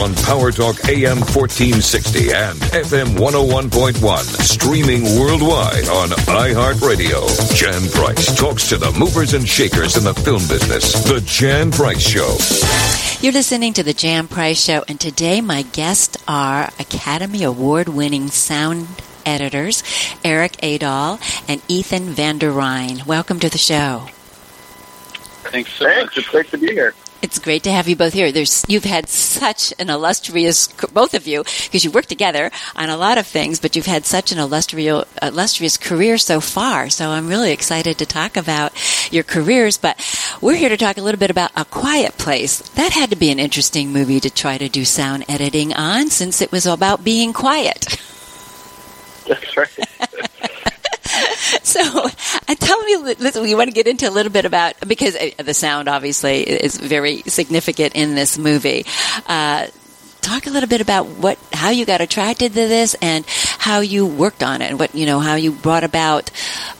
on Power Talk AM 1460 and FM 101.1. Streaming worldwide on iHeartRadio. Jan Price talks to the movers and shakers in the film business. The Jan Price Show. You're listening to The Jan Price Show, and today my guests are Academy Award winning sound editors Erik Aadahl and Ethan Van der Ryn. Welcome to the show. Thanks so Thanks. much. It's great to be here. It's great to have you both here. There's, you've had such an illustrious, both of you, because you work together on a lot of things, but you've had such an illustrious, illustrious career so far. So I'm really excited to talk about your careers, but we're here to talk a little bit about A Quiet Place. That had to be an interesting movie to try to do sound editing on since it was about being quiet. That's right. So, uh, tell me, listen, you want to get into a little bit about because uh, the sound obviously is very significant in this movie. Uh, talk a little bit about what how you got attracted to this and how you worked on it and what you know how you brought about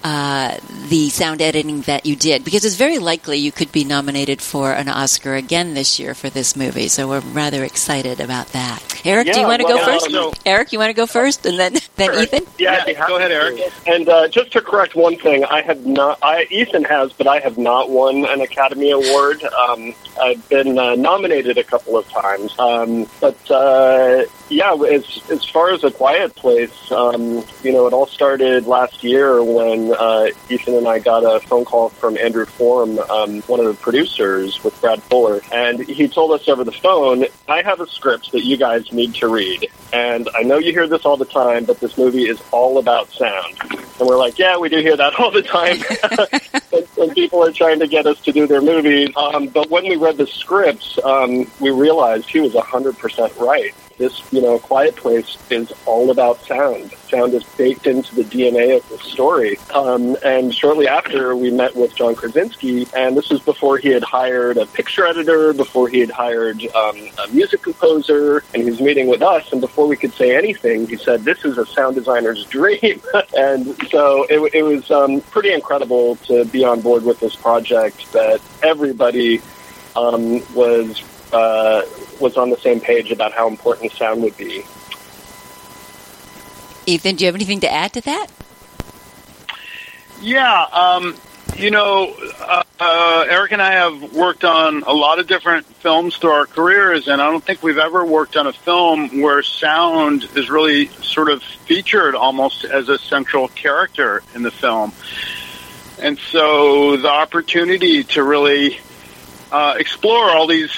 uh, the sound editing that you did because it's very likely you could be nominated for an Oscar again this year for this movie so we're rather excited about that Erik do you want to well, go first so- Erik you want to go first and then then Sure. Ethan Yeah, Yeah, I'd be happy go ahead. Erik. And uh, just to correct one thing, I have not. I, Ethan has, but I have not won an Academy Award. Um, I've been uh, nominated a couple of times, um, but uh, yeah, as as far as a Quiet Place, um, you know, it all started last year when uh, Ethan and I got a phone call from Andrew Form, um, one of the producers with Brad Fuller, and he told us over the phone, "I have a script that you guys need to read." And I know you hear this all the time, but this movie is all about sound. And we're like, yeah, we do hear that all the time. when, when people are trying to get us to do their movies. Um, but when we read the scripts, um, we realized he was 100% right. This, you know, Quiet Place is all about sound. Sound is baked into the DNA of the story. Um, and shortly after, we met with John Krasinski, and this was before he had hired a picture editor, before he had hired um, a music composer, and he was meeting with us. And before we could say anything, he said, "This is a sound designer's dream." and so it, it was um, pretty incredible to be on board with this project. That everybody um, was uh, was on the same page about how important sound would be. Ethan do you have anything to add to that Yeah, um, you know, uh, uh, Erik and I have worked on a lot of different films through our careers, and I don't think we've ever worked on a film where sound is really sort of featured almost as a central character in the film. And so the opportunity to really uh, explore all these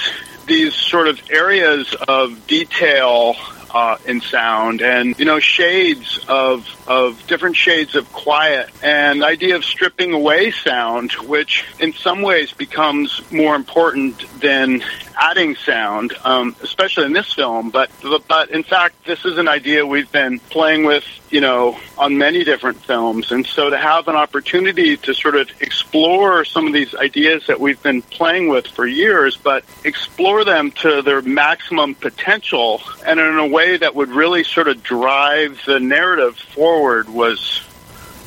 these sort of areas of detail uh, in sound and you know shades of of different shades of quiet and idea of stripping away sound which in some ways becomes more important than adding sound um, especially in this film but but in fact this is an idea we've been playing with you know on many different films. And so to have an opportunity to sort of explore some of these ideas that we've been playing with for years but explore them to their maximum potential and in a way that would really sort of drive the narrative forward was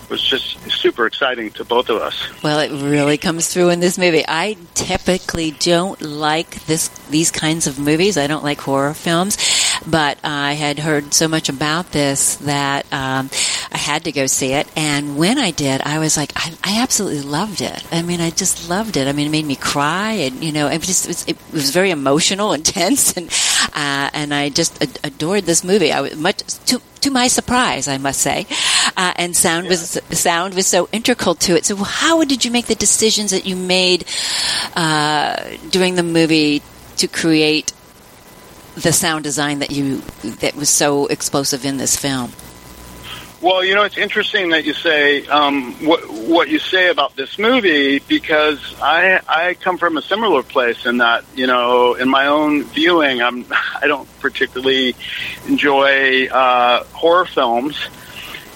was just super exciting to both of us. Well, it really comes through in this movie. I typically don't like this these kinds of movies. I don't like horror films, but I had heard so much about this that um, I had to go see it. And when I did, I was like, I, I absolutely loved it. I mean, I just loved it. I mean, it made me cry, and you know, it just it was, it was very emotional and tense, and uh, and I just ad- adored this movie. I was much to to my surprise, I must say, uh, and sound was sound was so integral to it. So, how did you make the decisions that you made uh, during the movie to create the sound design that you that was so explosive in this film? Well, you know, it's interesting that you say um, what what you say about this movie because I I come from a similar place in that you know in my own viewing I'm I don't particularly enjoy uh, horror films.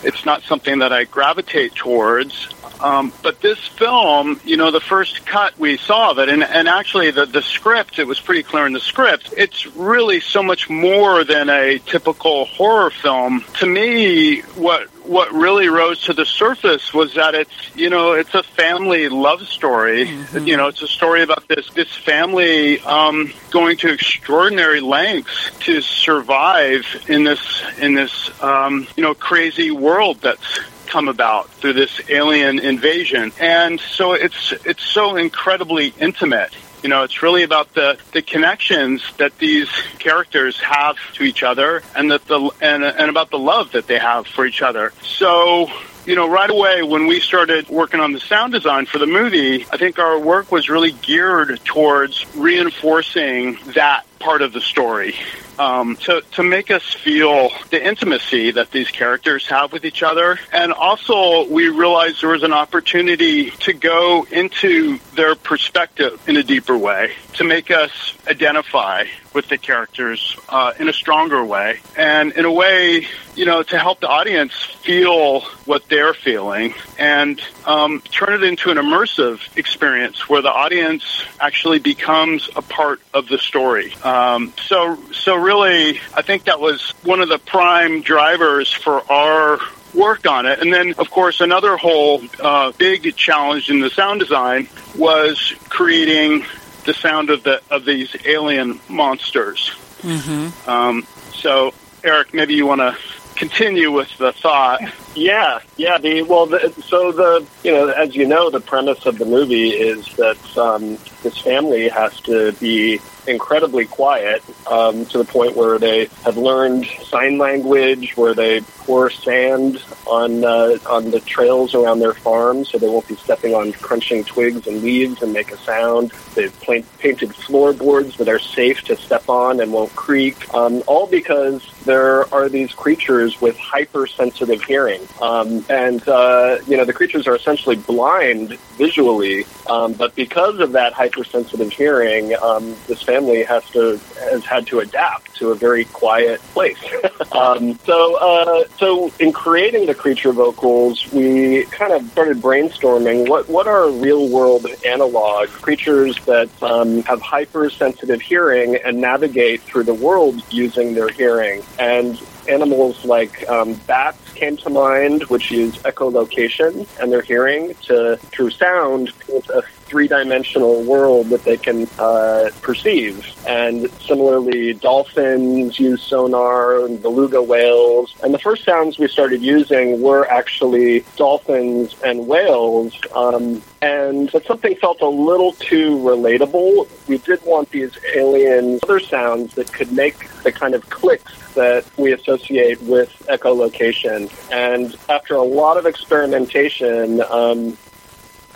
It's not something that I gravitate towards. Um, but this film, you know, the first cut we saw of it, and, and actually the, the script, it was pretty clear in the script, it's really so much more than a typical horror film. To me, what what really rose to the surface was that it's you know it's a family love story. Mm-hmm. You know, it's a story about this this family um, going to extraordinary lengths to survive in this in this um, you know crazy world that's come about through this alien invasion. And so it's it's so incredibly intimate. You know, it's really about the, the connections that these characters have to each other and that the and, and about the love that they have for each other. So you know, right away when we started working on the sound design for the movie, I think our work was really geared towards reinforcing that part of the story um, to, to make us feel the intimacy that these characters have with each other. And also, we realized there was an opportunity to go into their perspective in a deeper way, to make us identify with the characters uh, in a stronger way. And in a way, you know, to help the audience feel what they're feeling and um, turn it into an immersive experience where the audience actually becomes a part of the story. Um, so, so really, I think that was one of the prime drivers for our work on it. And then, of course, another whole uh, big challenge in the sound design was creating the sound of the of these alien monsters. Mm-hmm. Um, so, Erik, maybe you want to continue with the thought. Yeah, yeah. The well, the, so the you know, as you know, the premise of the movie is that um, this family has to be incredibly quiet um, to the point where they have learned sign language, where they pour sand on uh, on the trails around their farm so they won't be stepping on crunching twigs and leaves and make a sound. They've painted floorboards that are safe to step on and won't creak. Um, all because there are these creatures with hypersensitive hearing, um, and uh, you know the creatures are essentially blind visually, um, but because of that hypersensitive hearing, um, this family has to has had to adapt to a very quiet place. um, so, uh, so in creating the creature vocals, we kind of started brainstorming what what are real world analog creatures that um, have hypersensitive hearing and navigate through the world using their hearing and animals like um, bats came to mind, which use echolocation and their hearing to, through sound, a three-dimensional world that they can uh, perceive. And similarly, dolphins use sonar and beluga whales. And the first sounds we started using were actually dolphins and whales. Um, and but something felt a little too relatable. We did want these alien other sounds that could make the kind of clicks that we associate with echolocation. And after a lot of experimentation um,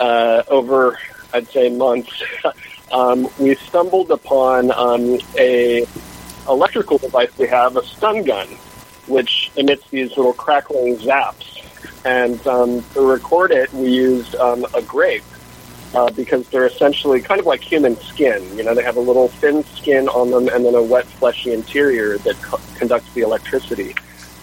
uh, over, I'd say, months, um, we stumbled upon um, a electrical device we have, a stun gun, which emits these little crackling zaps. And um, to record it, we used um, a grape uh, because they're essentially kind of like human skin. You know, they have a little thin skin on them and then a wet, fleshy interior that co- conducts the electricity.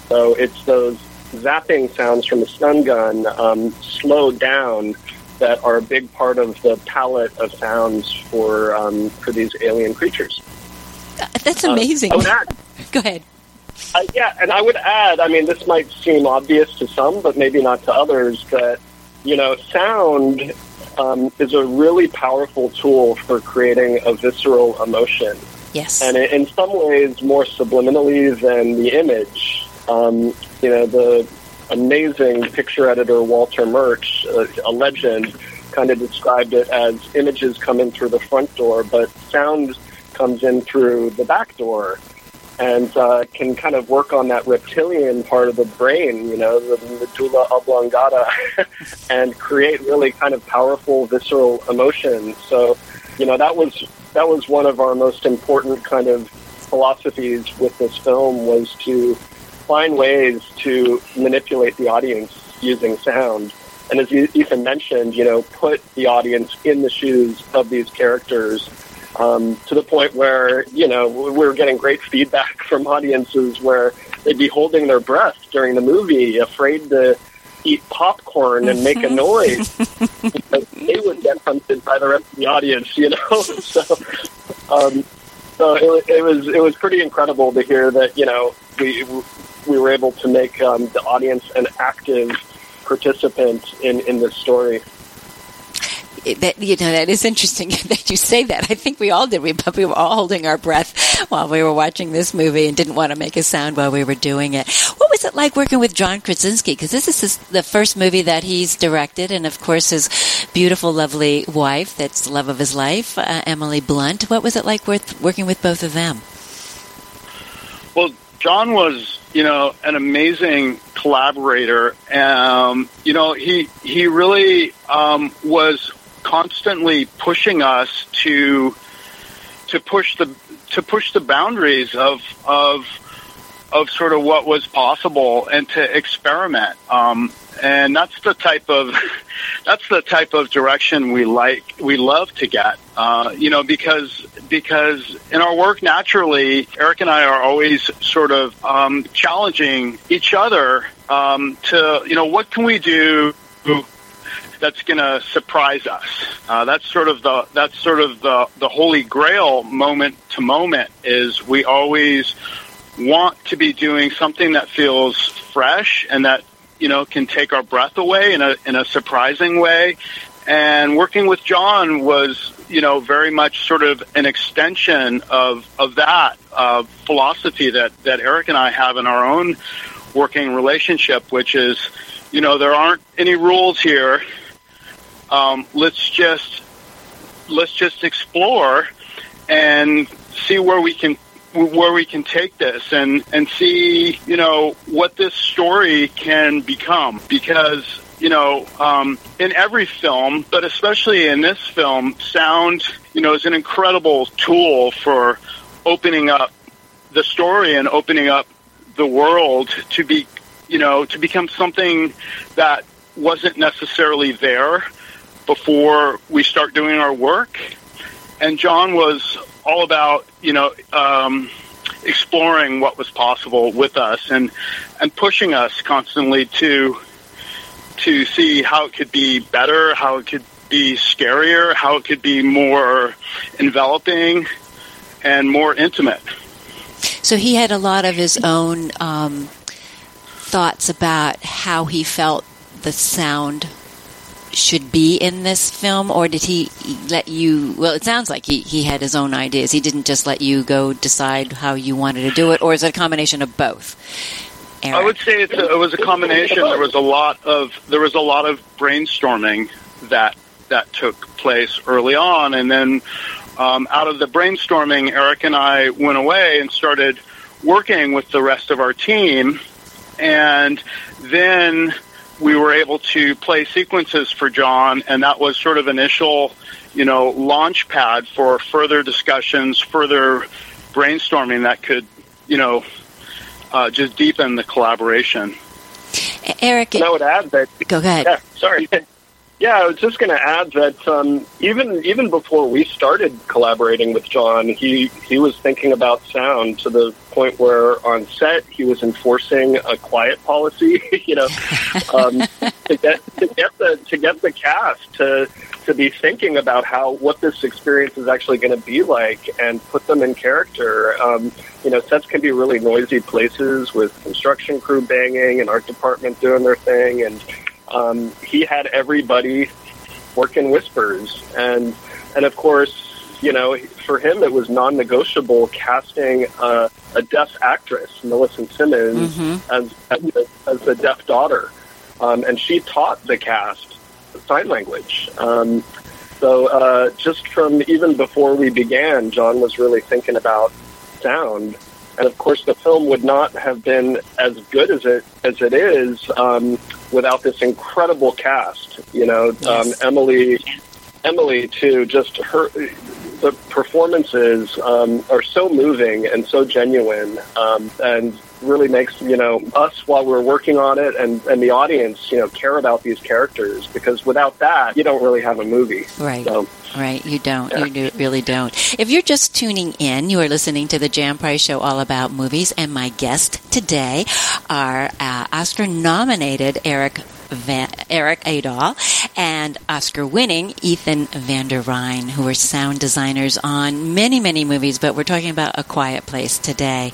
So it's those zapping sounds from the stun gun um, slowed down that are a big part of the palette of sounds for um, for these alien creatures. Uh, that's amazing. Uh, add, Go ahead. Uh, yeah, and I would add. I mean, this might seem obvious to some, but maybe not to others. That you know, sound um, is a really powerful tool for creating a visceral emotion. Yes. And in some ways, more subliminally than the image. Um, you know, the amazing picture editor Walter Murch, uh, a legend, kind of described it as images come in through the front door, but sound comes in through the back door and uh, can kind of work on that reptilian part of the brain, you know, the medulla oblongata, and create really kind of powerful visceral emotions. So, you know, that was that was one of our most important kind of philosophies with this film was to find ways to manipulate the audience using sound. And as Ethan mentioned, you know, put the audience in the shoes of these characters um, to the point where you know we were getting great feedback from audiences where they'd be holding their breath during the movie, afraid to eat popcorn and make a Mm-hmm. noise, because they would get hunted by the rest of the audience. You know, so um, so it, it was it was pretty incredible to hear that you know we we were able to make um, the audience an active participant in in this story. that you know that is interesting that you say that. I think we all did. We we were all holding our breath while we were watching this movie and didn't want to make a sound while we were doing it. What was it like working with John Krasinski? Because this is his, the first movie that he's directed, and of course his beautiful, lovely wife, that's the love of his life, uh, Emily Blunt. What was it like with, working with both of them? Well, John was, you know, an amazing collaborator. Um, you know, he he really um, was constantly pushing us to to push the to push the boundaries of of of sort of what was possible and to experiment. Um, and that's the type of that's the type of direction we like we love to get. Uh, you know, because because in our work naturally, Erik and I are always sort of um, challenging each other um, to you know what can we do that's going to surprise us. Uh, that's sort of the that's sort of the the holy grail moment to moment is we always want to be doing something that feels fresh and that you know can take our breath away in a in a surprising way. And working with John was you know very much sort of an extension of of that uh, philosophy that that Erik and I have in our own working relationship, which is you know there aren't any rules here. Um, let's just let's just explore and see where we can where we can take this and and see you know what this story can become. Because you know um, in every film but especially in this film sound you know is an incredible tool for opening up the story and opening up the world to be you know to become something that wasn't necessarily there before we start doing our work. And John was all about, you know, um, exploring what was possible with us and and pushing us constantly to to see how it could be better, how it could be scarier, how it could be more enveloping and more intimate. So he had a lot of his own um, thoughts about how he felt the sound should be in this film, or did he let you? Well, it sounds like he, he had his own ideas. He didn't just let you go decide how you wanted to do it, or is it a combination of both? Erik? I would say a, it was a combination. There was a lot of there was a lot of brainstorming that that took place early on, and then um, out of the brainstorming, Erik and I went away and started working with the rest of our team, and then we were able to play sequences for John, and that was sort of initial, you know, launch pad for further discussions, further brainstorming that could, you know, uh, just deepen the collaboration. Erik, And I would add that go ahead. Yeah, sorry. Yeah, I was just going to add that um, even even before we started collaborating with John, he he was thinking about sound to the point where on set he was enforcing a quiet policy. you know, um, to get to get the to get the cast to to be thinking about how what this experience is actually going to be like and put them in character. Um, you know, sets can be really noisy places with construction crew banging and art department doing their thing and um, he had everybody work in whispers, and and of course, you know, for him it was non-negotiable casting a, a deaf actress, Millicent Simmonds, as as the, as the deaf daughter, um, and she taught the cast sign language. Um, so uh, just from even before we began, John was really thinking about sound. And of course, the film would not have been as good as it as it is um, without this incredible cast. You know, um, Emily, Emily too. Just her, the performances um, are so moving and so genuine, um, and really makes you know us while we're working on it, and and the audience you know care about these characters because without that, you don't really have a movie. Right. So, Right, you don't. You do, really don't. If you're just tuning in, you are listening to the Jan Price Show all about movies, and my guest today are uh, Oscar nominated Erik Van, Erik Adol and Oscar-winning Ethan van der Ryn, who are sound designers on many, many movies, but we're talking about A Quiet Place today.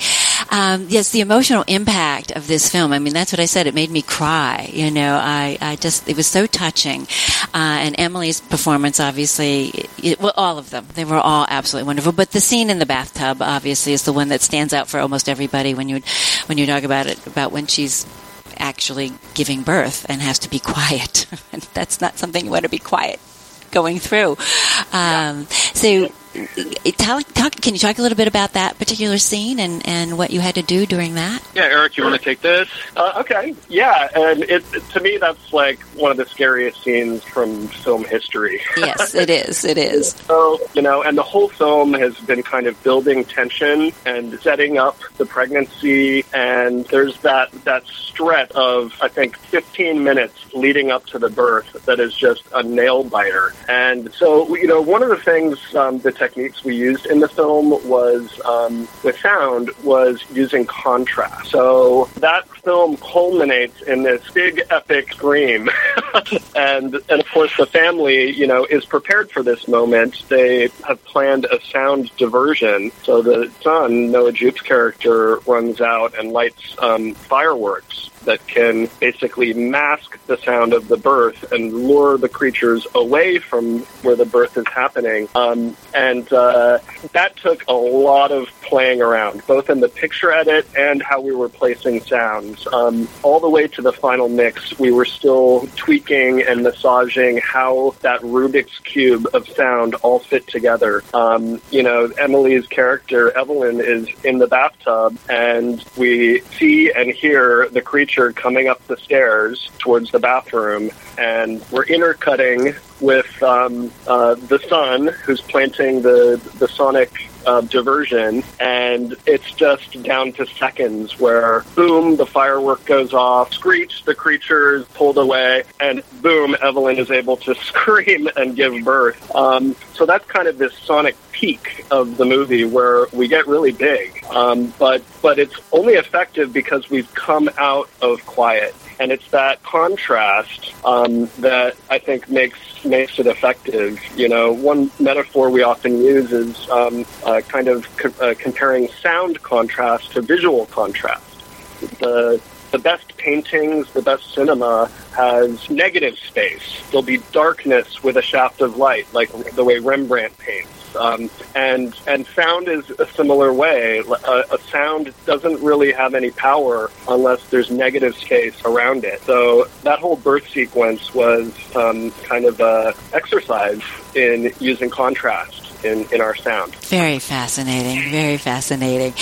Um, yes, the emotional impact of this film. I mean, that's what I said. It made me cry. You know, I, I just, it was so touching. Uh, and Emily's performance, obviously, it, well, all of them, they were all absolutely wonderful. But the scene in the bathtub, obviously, is the one that stands out for almost everybody when you, when you talk about it, about when she's actually giving birth and has to be quiet. that's not something you want to be quiet going through. Um, so Tell, talk, can you talk a little bit about that particular scene and, and what you had to do during that? Yeah, Erik, you want to take this? Uh, okay, yeah, and it, to me that's like one of the scariest scenes from film history. yes, it is. It is. so you know, and the whole film has been kind of building tension and setting up the pregnancy, and there's that that stretch of I think 15 minutes leading up to the birth that is just a nail biter. And so you know, one of the things um, the techniques we used in the film was um, with sound was using contrast. So that film culminates in this big epic scream, and and of course the family, you know, is prepared for this moment. They have planned a sound diversion. So the son, Noah Jupe's character, runs out and lights um, fireworks that can basically mask the sound of the birth and lure the creatures away from where the birth is happening. Um, and uh, that took a lot of playing around, both in the picture edit and how we were placing sounds. Um, all the way to the final mix, we were still tweaking and massaging how that Rubik's Cube of sound all fit together. Um, you know, Emily's character, Evelyn, is in the bathtub, and we see and hear the creature coming up the stairs towards the bathroom, and we're intercutting with um, uh, the son who's planting the the sonic uh, diversion, and it's just down to seconds where boom, the firework goes off, screech, the creature is pulled away, and boom, Evelyn is able to scream and give birth. Um, so that's kind of this sonic peak of the movie where we get really big, um, but but it's only effective because we've come out of quiet and it's that contrast um, that I think makes makes it effective. You know, one metaphor we often use is um, uh, kind of co- uh, comparing sound contrast to visual contrast. The the best paintings, the best cinema has negative space. There'll be darkness with a shaft of light, like the way Rembrandt paints. Um, and and sound is a similar way. A, a, sound doesn't really have any power unless there's negative space around it. So that whole birth sequence was um, kind of a exercise in using contrast in, in our sound. Very fascinating. Very fascinating.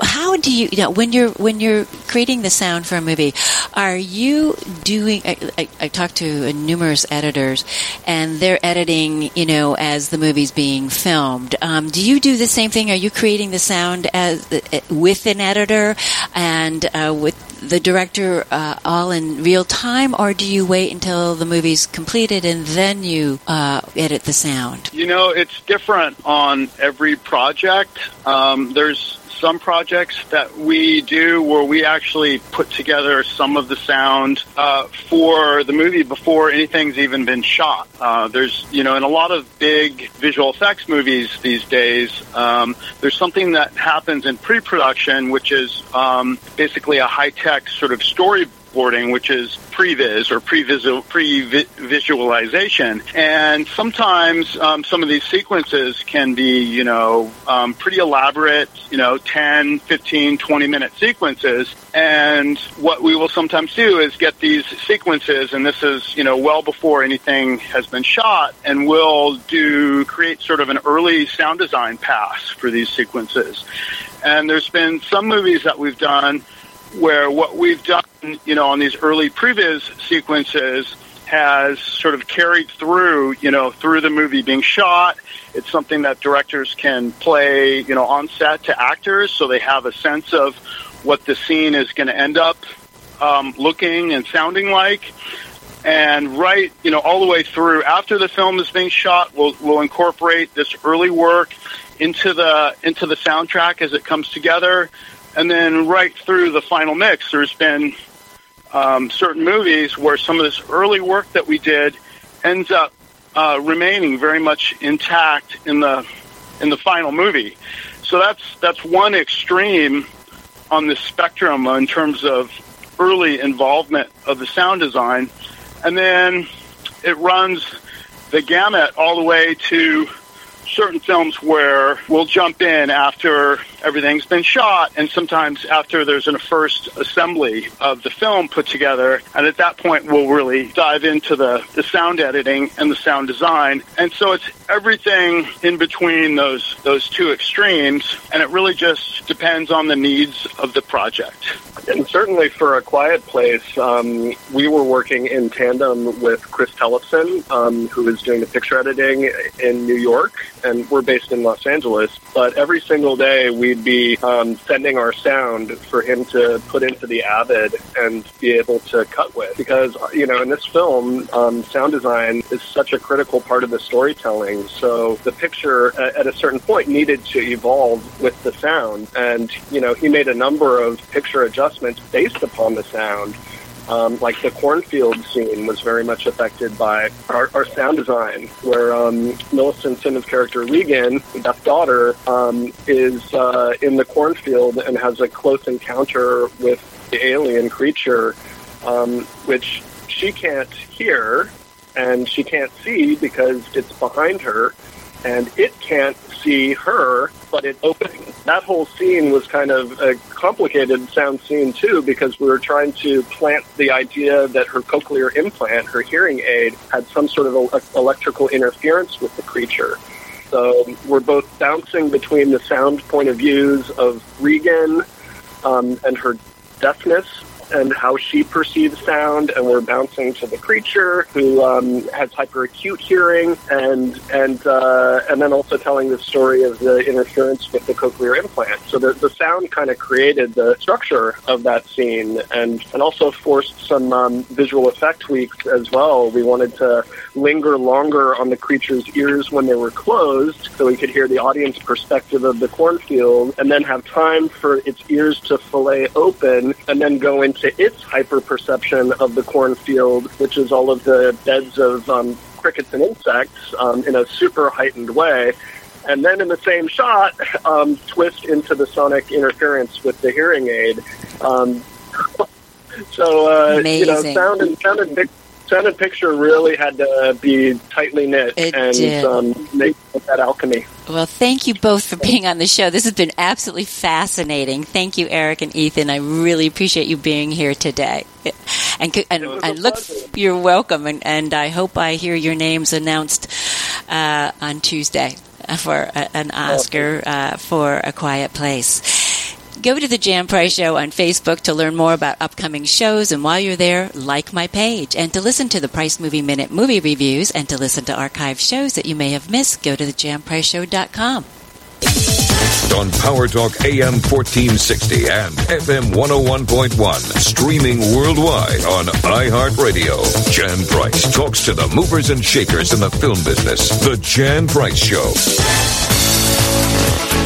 How do you, you know, when you're when you're creating the sound for a movie, are you doing? I, I, I talked to numerous editors, and they're editing, you know, as the movie's being filmed. Um, do you do the same thing? Are you creating the sound as with an editor and uh, with the director uh, all in real time, or do you wait until the movie's completed and then you uh, edit the sound? You know, it's different on every project. Um, there's some projects that we do where we actually put together some of the sound uh, for the movie before anything's even been shot. Uh, there's, you know, in a lot of big visual effects movies these days, um, there's something that happens in pre-production, which is um, basically a high-tech sort of story which is previs or pre-visualization. And sometimes um, some of these sequences can be, you know, um, pretty elaborate, you know, 10, 15, 20 minute sequences. And what we will sometimes do is get these sequences, and this is, you know, well before anything has been shot, and we'll do create sort of an early sound design pass for these sequences. And there's been some movies that we've done where what we've done, you know, on these early previs sequences has sort of carried through, you know, through the movie being shot. It's something that directors can play, you know, on set to actors so they have a sense of what the scene is going to end up um, looking and sounding like. And right, you know, all the way through after the film is being shot, we'll, we'll incorporate this early work into the into the soundtrack as it comes together and then right through the final mix, there's been um, certain movies where some of this early work that we did ends up uh, remaining very much intact in the in the final movie. So that's that's one extreme on the spectrum in terms of early involvement of the sound design, and then it runs the gamut all the way to certain films where we'll jump in after everything's been shot and sometimes after there's a first assembly of the film put together and at that point we'll really dive into the, the sound editing and the sound design and so it's everything in between those those two extremes and it really just depends on the needs of the project and certainly for a quiet place um, we were working in tandem with chris tellefsen um, who is doing the picture editing in new york and we're based in Los Angeles. But every single day, we'd be um, sending our sound for him to put into the Avid and be able to cut with. Because you know, in this film, um, sound design is such a critical part of the storytelling. So the picture, at a certain point, needed to evolve with the sound, and you know, he made a number of picture adjustments based upon the sound. Um, like the cornfield scene was very much affected by our, our sound design, where um, Millicent Simmonds' character Regan, Beth's daughter, um, is uh, in the cornfield and has a close encounter with the alien creature, um, which she can't hear and she can't see because it's behind her, and it can't see her, but it opening. That whole scene was kind of a complicated sound scene too, because we were trying to plant the idea that her cochlear implant, her hearing aid, had some sort of electrical interference with the creature. So we're both bouncing between the sound point of views of Regan um, and her deafness and how she perceives sound, and we're bouncing to the creature who um, has hyperacute hearing, and and uh, and then also telling the story of the interference with the cochlear implant. So the, the sound kind of created the structure of that scene, and and also forced some um, visual effect tweaks as well. We wanted to linger longer on the creature's ears when they were closed, so we could hear the audience perspective of the cornfield, and then have time for its ears to fillet open, and then go into to its hyper perception of the cornfield, which is all of the beds of um, crickets and insects um, in a super heightened way. And then in the same shot, um, twist into the sonic interference with the hearing aid. Um, so, uh, you know, sound and, sound and sound and picture really had to be tightly knit it and um, make that alchemy. Well, thank you both for being on the show. This has been absolutely fascinating. Thank you, Erik and Ethan. I really appreciate you being here today. And, and, and look, you're welcome. And, and I hope I hear your names announced uh, on Tuesday for an Oscar uh, for A Quiet Place. Go to the Jan Price Show on Facebook to learn more about upcoming shows, and while you're there, like my page. And to listen to the Price Movie Minute movie reviews and to listen to archive shows that you may have missed, go to thejanpriceshow.com. On Power Talk AM 1460 and FM 101.1, streaming worldwide on iHeartRadio. Jan Price talks to the movers and shakers in the film business. The Jan Price Show.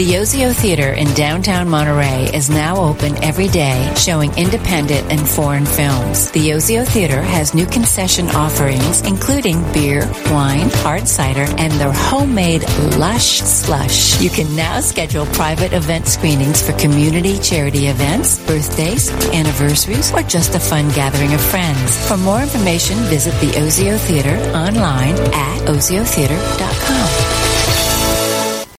The Yozio Theater in downtown Monterey is now open every day, showing independent and foreign films. The Yozio Theater has new concession offerings, including beer, wine, hard cider, and their homemade lush slush. You can now schedule private event screenings for community charity events, birthdays, anniversaries, or just a fun gathering of friends. For more information, visit the Osio Theater online at oziotheater.com.